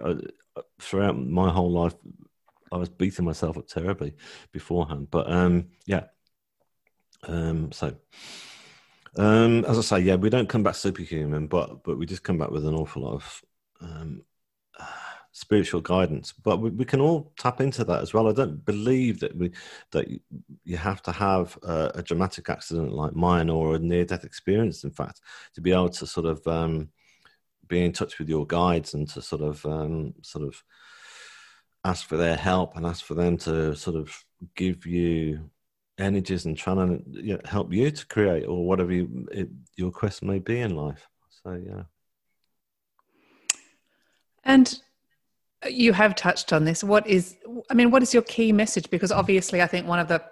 I, throughout my whole life, I was beating myself up terribly beforehand. But um, yeah, um, so um, as I say, yeah, we don't come back superhuman, but but we just come back with an awful lot of um, spiritual guidance but we, we, can all tap into that as well. I don't believe that we that you have to have a, a dramatic accident like mine or a near death experience in fact to be able to sort of um, be in touch with your guides and to sort of um, sort of ask for their help and ask for them to sort of give you energies and trying to you know, help you to create or whatever you, it, your quest may be in life. So yeah. And you have touched on this. What is, I mean, what is your key message? Because obviously, I think one of the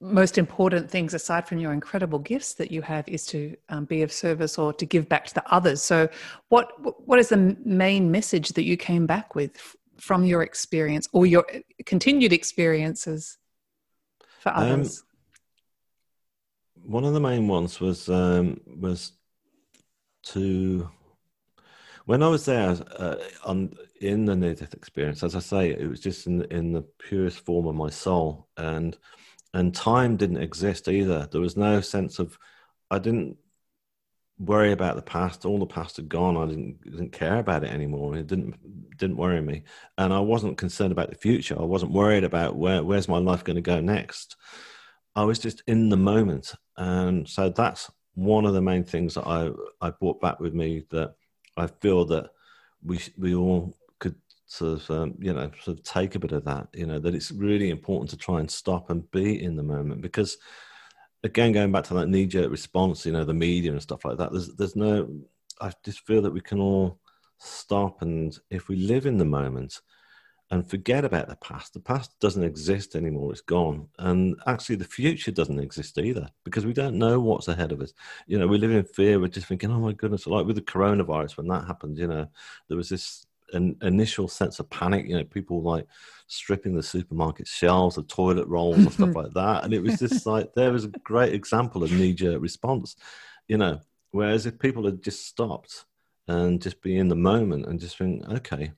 most important things, aside from your incredible gifts that you have, is to um, be of service or to give back to the others. So, what what is the main message that you came back with from your experience or your continued experiences for um, others? Um, one of the main ones was um, was to when I was there uh, on in the near death experience, as I say, it was just in in the purest form of my soul, and and time didn't exist either. There was no sense of I didn't worry about the past. All the past had gone. I didn't didn't care about it anymore. It didn't didn't worry me, and I wasn't concerned about the future. I wasn't worried about where where's my life going to go next. I was just in the moment, and so that's one of the main things that I I brought back with me that I feel that we we all could sort of um, you know sort of take a bit of that. You know that it's really important to try and stop and be in the moment because again going back to that knee jerk response, you know the media and stuff like that. There's there's no. I just feel that we can all stop and if we live in the moment and forget about the past. The past doesn't exist anymore, it's gone. And actually, the future doesn't exist either because we don't know what's ahead of us. You know, we live in fear, we're just thinking, oh my goodness, like with the coronavirus, when that happened, you know, there was this an initial sense of panic, you know, people like stripping the supermarket shelves the toilet rolls and stuff like that. And it was just like, there was a great example of knee jerk response, you know, whereas if people had just stopped and just be in the moment and just think, okay,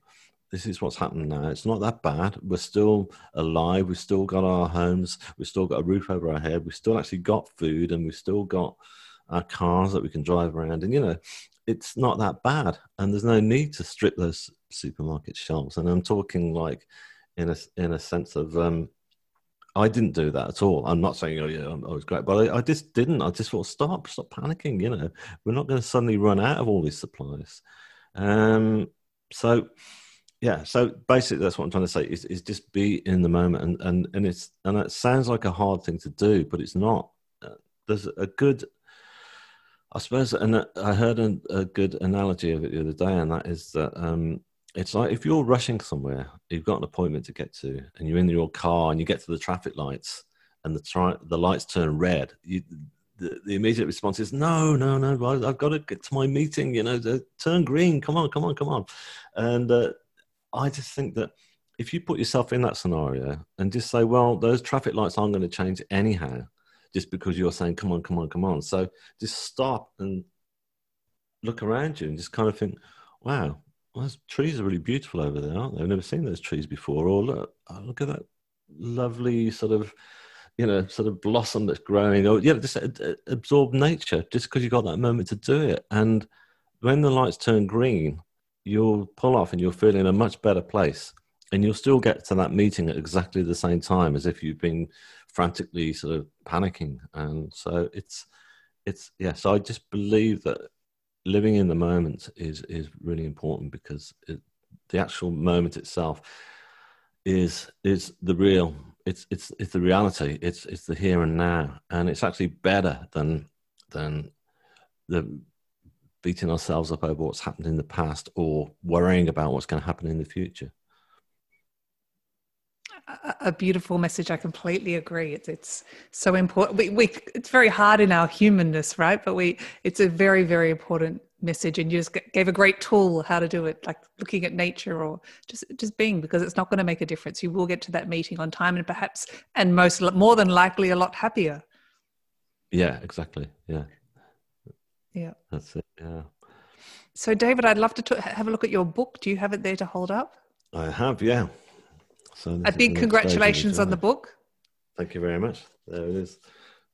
this is what's happening now. It's not that bad. We're still alive. We've still got our homes. We've still got a roof over our head. We've still actually got food and we've still got our cars that we can drive around. And, you know, it's not that bad. And there's no need to strip those supermarket shelves. And I'm talking like in a, in a sense of, um, I didn't do that at all. I'm not saying, oh, yeah, I was great, but I, I just didn't. I just thought, stop, stop panicking. You know, we're not going to suddenly run out of all these supplies. Um, so, yeah so basically that's what i'm trying to say is, is just be in the moment and and and it's and it sounds like a hard thing to do but it's not. Uh, there's a good i suppose and i heard a, a, good analogy of it the other day and that is that um it's like if you're rushing somewhere you've got an appointment to get to and you're in your car and you get to the traffic lights and the tri- the lights turn red you the, immediate response is no no no i've got to get to my meeting you know turn green come on come on come on. And uh, I just think that if you put yourself in that scenario and just say, well, those traffic lights aren't going to change anyhow, just because you're saying, come on, come on, come on. So just stop and look around you and just kind of think, wow, those trees are really beautiful over there, aren't they? I've never seen those trees before. Or look, oh, look at that lovely sort of, you know, sort of blossom that's growing. Or yeah, just absorb nature just because you've got that moment to do it. And when the lights turn green, you'll pull off and you'll feel in a much better place. And you'll still get to that meeting at exactly the same time as if you've been frantically sort of panicking. And so it's it's yeah so i just believe that living in the moment is is really important because it, the actual moment itself is is the real it's it's it's the reality. It's it's the here and now. And it's actually better than than the beating ourselves up over what's happened in the past or worrying about what's going to happen in the future. A beautiful message. I completely agree. It's it's so important. We, we it's very hard in our humanness, right? But we it's a very very important message and you just gave a great tool how to do it like looking at nature or just just being because it's not going to make a difference you will get to that meeting on time and perhaps and most more than likely a lot happier yeah exactly yeah yeah. That's it yeah. So david i'd love to t- have a look at your book. Do you have it there to hold up? I have yeah. So a big congratulations on the book. Thank you very much. There it is.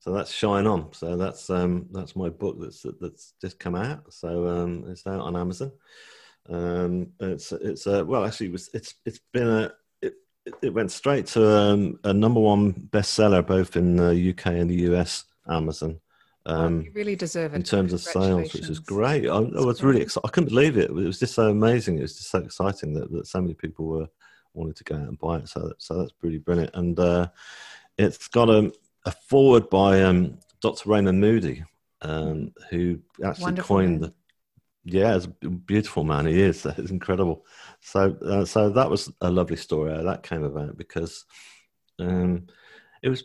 So that's Shine On. So that's um, that's my book that's that's just come out. So um, it's out on Amazon. Um, it's it's uh, well actually it was it's it's been a it, it went straight to um, a number one bestseller both in the UK and the US Amazon. Um, you really deserve it in terms of sales, which is great. I, I was really excited. I couldn't believe it. It was just so amazing. It was just so exciting that, that so many people were wanted to go out and buy it. So so that's pretty brilliant. And uh, it's got a a foreword by um, Dr. Raymond Moody, um, who actually Wonderful coined the. Yeah, it's a beautiful man. He is. It's incredible. So, uh, so that was a lovely story. That came about because um, it was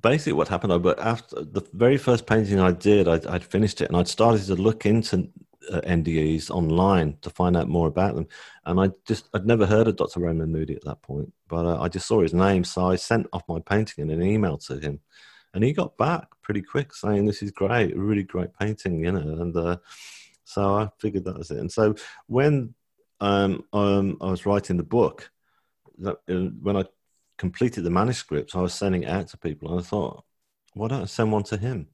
basically what happened. But after the very first painting I did, I'd, I'd finished it and I'd started to look into uh, NDEs online to find out more about them. And I just, I'd never heard of Dr. Raymond Moody at that point, but uh, I just saw his name. So I sent off my painting in an email to him. And he got back pretty quick saying, This is great, really great painting, you know. And uh, so I figured that was it. And so when um, um, I was writing the book, that, uh, when I completed the manuscript, I was sending it out to people. And I thought, why don't I send one to him?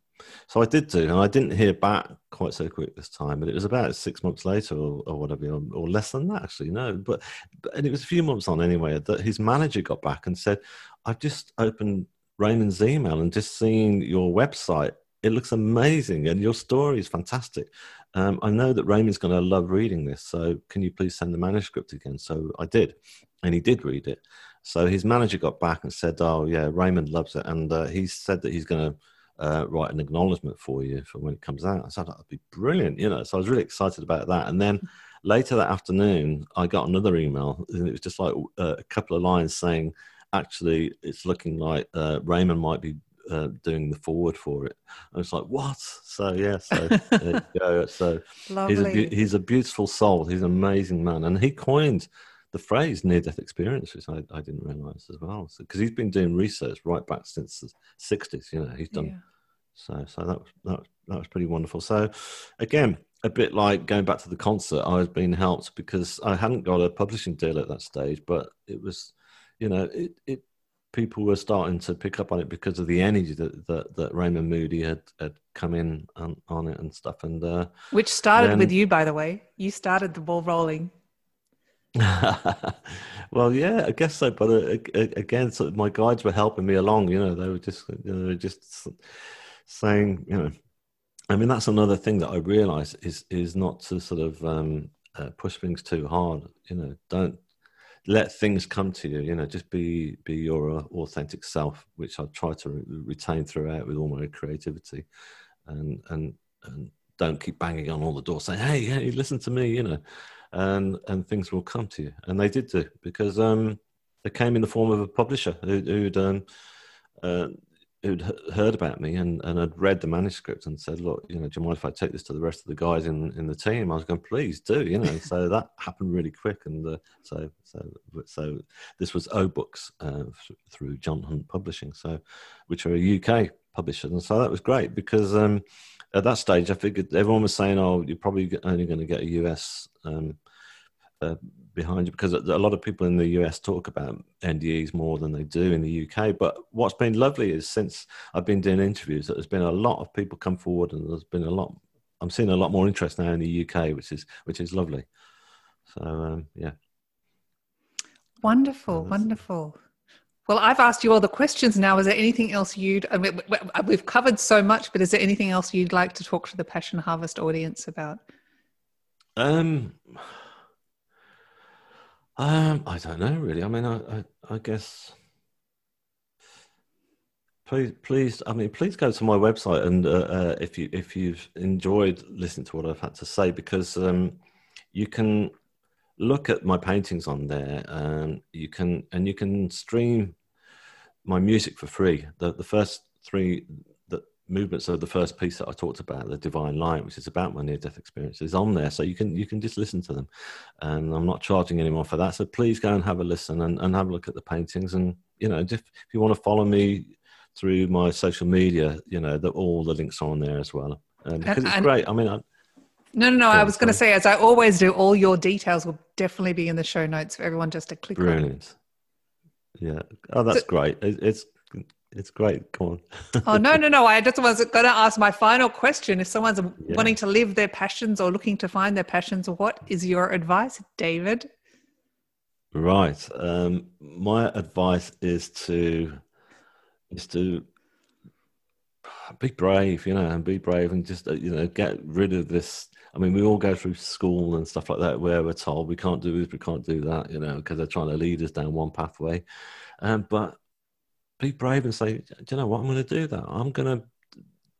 So I did do, and I didn't hear back quite so quick this time. But it was about six months later, or, or whatever, or, or, less than that, actually. No, but, but and it was a few months on anyway that his manager got back and said, "I've just opened Raymond's email and just seen your website. It looks amazing, and your story is fantastic. Um, I know that Raymond's going to love reading this, so can you please send the manuscript again?" So I did, and he did read it. So his manager got back and said, "Oh yeah, Raymond loves it," and uh, he said that he's going to uh, write an acknowledgement for you for when it comes out. I said that'd be brilliant, you know. So I was really excited about that. And then later that afternoon, I got another email, and it was just like uh, a couple of lines saying, "Actually, it's looking like uh, Raymond might be." Uh, doing the foreword for it, I was like, "What?" So yeah, so there you go. So he's a he's a beautiful soul. He's an amazing man, and he coined the phrase near death experience, which I, I didn't realize as well. Because so, he's been doing research right back since the 60s, you know, he's done. Yeah. So, so that was, that, that was pretty wonderful. So, again, a bit like going back to the concert, I was being helped because I hadn't got a publishing deal at that stage, but it was, you know, it, it people were starting to pick up on it because of the energy that that, that Raymond Moody had had come in on, on it and stuff. And uh, which started then, with you, by the way. You started the ball rolling. well, yeah, I guess so. But uh, again, so my guides were helping me along. You know, they were just, you know, just saying, you know, I mean, that's another thing that I realize is is not to sort of um, uh, push things too hard. You know, don't let things come to you. You know, just be be your uh, authentic self, which I try to re- retain throughout with all my creativity, and and and don't keep banging on all the doors saying, "Hey, hey, listen to me," you know and and things will come to you. And they did do because um, they came in the form of a publisher who, who'd um, uh, who'd heard about me and, and had read the manuscript and said, "Look, you know, do you mind if I take this to the rest of the guys in, in the team?" I was going, "Please do," you know. so that happened really quick, and uh, so so so this was O Books uh, through John Hunt Publishing, so which are a UK publisher, and so that was great because. Um, at that stage, I figured everyone was saying, "Oh, you're probably only going to get a US um, uh, behind you," because a lot of people in the US talk about NDEs more than they do in the UK. But what's been lovely is since I've been doing interviews, that there's been a lot of people come forward, and there's been a lot. I'm seeing a lot more interest now in the UK, which is which is lovely. So um, yeah. Wonderful, wonderful. Well, I've asked you all the questions now. Is there anything else you'd, I mean, we've covered so much, but is there anything else you'd like to talk to the Passion Harvest audience about? Um, um I don't know really. I mean, I, I, I guess Please, please. I mean, please go to my website and uh, uh, if you if you've enjoyed listening to what I've had to say, because um, you can look at my paintings on there, and you can and you can stream my music for free. The the first three the movements of the first piece that I talked about, the Divine Light, which is about my near death experience, is on there, so you can you can just listen to them, and I'm not charging anymore for that. So please go and have a listen and, and have a look at the paintings, and you know, if, if you want to follow me through my social media, you know, that all the links are on there as well. Um, because and, it's and, great. I mean, I, no, no, no. I was going to say, as I always do, all your details will definitely be in the show notes for everyone just to click Brilliant. Yeah. Oh, that's so, great. It's it's great. Come on. oh no, no, no! I just was going to ask my final question. If someone's yeah. wanting to live their passions or looking to find their passions, what is your advice, David? Right. Um, my advice is to is to be brave, you know, and be brave and just, uh, you know, get rid of this. I mean, we all go through school and stuff like that where we're told we can't do this, we can't do that, you know, because they're trying to lead us down one pathway. Um, but be brave and say, do you know what? I'm going to do that. I'm going to,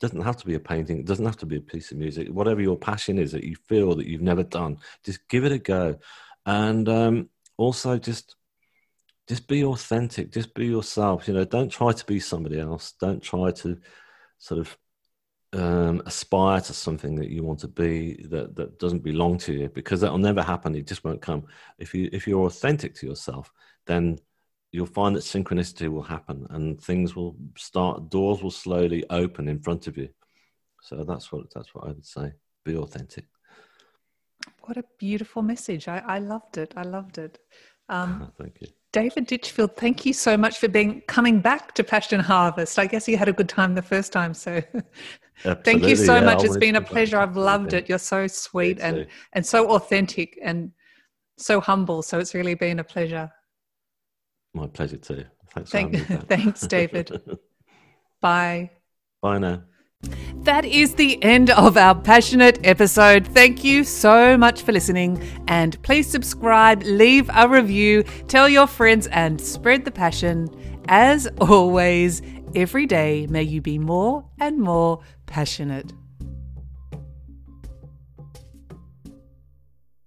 doesn't have to be a painting. It doesn't have to be a piece of music. Whatever your passion is that you feel that you've never done, just give it a go. And um, also just just be authentic just be yourself you know don't try to be somebody else don't try to sort of um, aspire to something that you want to be that, that doesn't belong to you because that'll never happen. It just won't come. If you if you're authentic to yourself then you'll find that synchronicity will happen and things will start doors will slowly open in front of you. So that's what that's what i would say. Be authentic. What a beautiful message. I, I loved it. I loved it. Um, thank you. David Ditchfield, thank you so much for being coming back to Passion Harvest. I guess you had a good time the first time, so thank you so yeah, much. It's been a pleasure. I've loved it. You're so sweet and and so authentic and so humble. So it's really been a pleasure. My pleasure too. Thanks. Thank, thanks, David. Bye. Bye now. That is the end of our passionate episode. Thank you so much for listening. And please subscribe, leave a review, tell your friends, and spread the passion. As always, every day may you be more and more passionate.